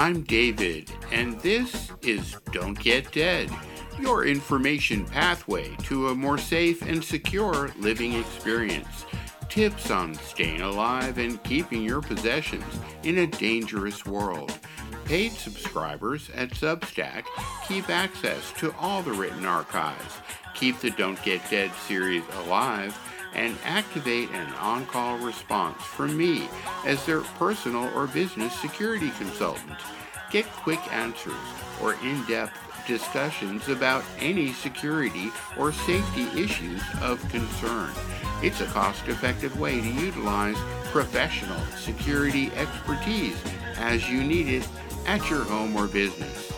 I'm David, and this is Don't Get Dead, your information pathway to a more safe and secure living experience. Tips on staying alive and keeping your possessions in a dangerous world. Paid subscribers at Substack keep access to all the written archives, keep the Don't Get Dead series alive, and activate an on call response from me as their personal or business security consultant. Get quick answers or in depth discussions about any security or safety issues of concern. It's a cost effective way to utilize professional security expertise as you need it at your home or business.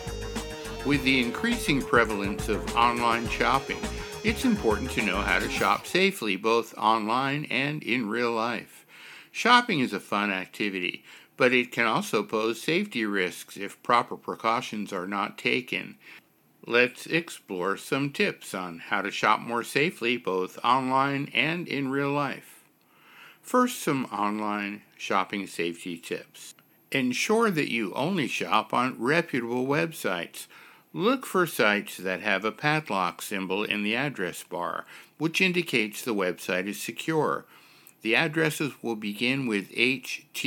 With the increasing prevalence of online shopping, it's important to know how to shop safely both online and in real life. Shopping is a fun activity, but it can also pose safety risks if proper precautions are not taken. Let's explore some tips on how to shop more safely both online and in real life. First, some online shopping safety tips. Ensure that you only shop on reputable websites Look for sites that have a padlock symbol in the address bar, which indicates the website is secure. The addresses will begin with HTTPS.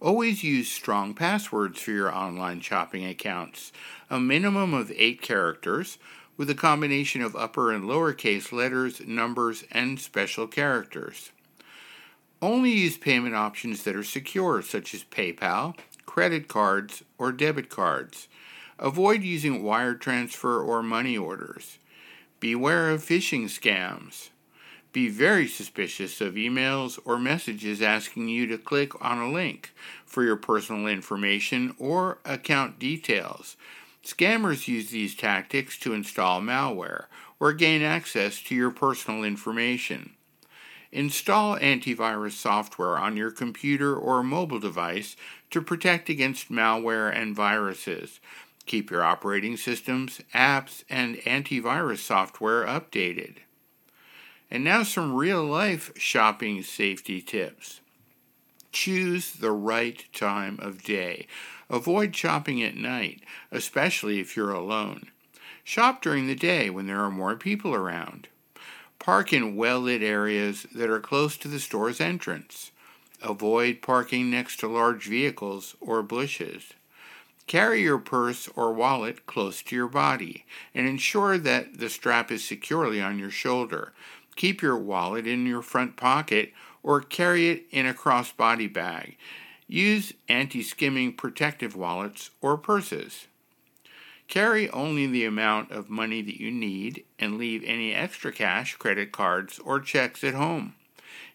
Always use strong passwords for your online shopping accounts, a minimum of eight characters, with a combination of upper and lowercase letters, numbers, and special characters. Only use payment options that are secure, such as PayPal, credit cards, or debit cards. Avoid using wire transfer or money orders. Beware of phishing scams. Be very suspicious of emails or messages asking you to click on a link for your personal information or account details. Scammers use these tactics to install malware or gain access to your personal information. Install antivirus software on your computer or mobile device to protect against malware and viruses. Keep your operating systems, apps, and antivirus software updated. And now some real life shopping safety tips. Choose the right time of day. Avoid shopping at night, especially if you're alone. Shop during the day when there are more people around. Park in well lit areas that are close to the store's entrance. Avoid parking next to large vehicles or bushes. Carry your purse or wallet close to your body and ensure that the strap is securely on your shoulder. Keep your wallet in your front pocket or carry it in a crossbody bag. Use anti skimming protective wallets or purses. Carry only the amount of money that you need and leave any extra cash, credit cards, or checks at home.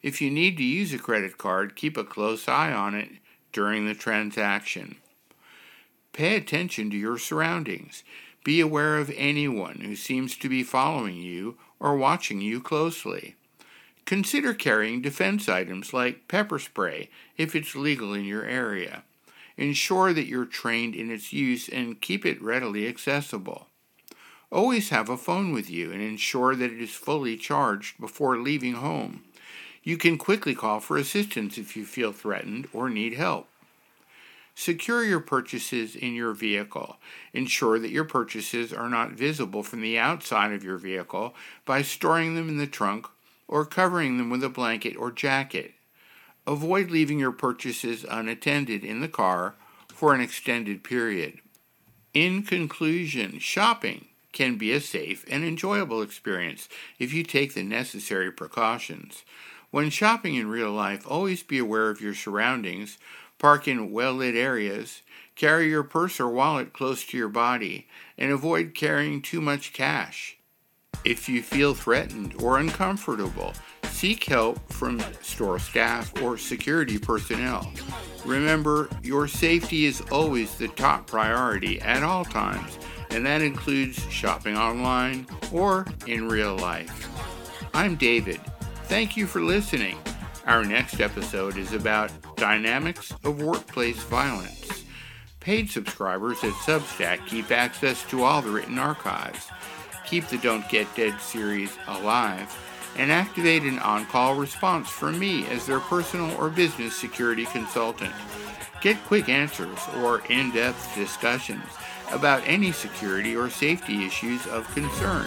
If you need to use a credit card, keep a close eye on it during the transaction. Pay attention to your surroundings. Be aware of anyone who seems to be following you or watching you closely. Consider carrying defense items like pepper spray if it's legal in your area. Ensure that you're trained in its use and keep it readily accessible. Always have a phone with you and ensure that it is fully charged before leaving home. You can quickly call for assistance if you feel threatened or need help. Secure your purchases in your vehicle. Ensure that your purchases are not visible from the outside of your vehicle by storing them in the trunk or covering them with a blanket or jacket. Avoid leaving your purchases unattended in the car for an extended period. In conclusion, shopping can be a safe and enjoyable experience if you take the necessary precautions. When shopping in real life, always be aware of your surroundings, park in well lit areas, carry your purse or wallet close to your body, and avoid carrying too much cash. If you feel threatened or uncomfortable, Seek help from store staff or security personnel. Remember, your safety is always the top priority at all times, and that includes shopping online or in real life. I'm David. Thank you for listening. Our next episode is about dynamics of workplace violence. Paid subscribers at Substack keep access to all the written archives. Keep the Don't Get Dead series alive and activate an on call response from me as their personal or business security consultant. Get quick answers or in depth discussions about any security or safety issues of concern.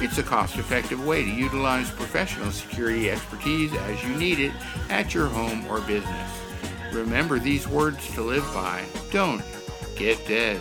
It's a cost effective way to utilize professional security expertise as you need it at your home or business. Remember these words to live by. Don't get dead.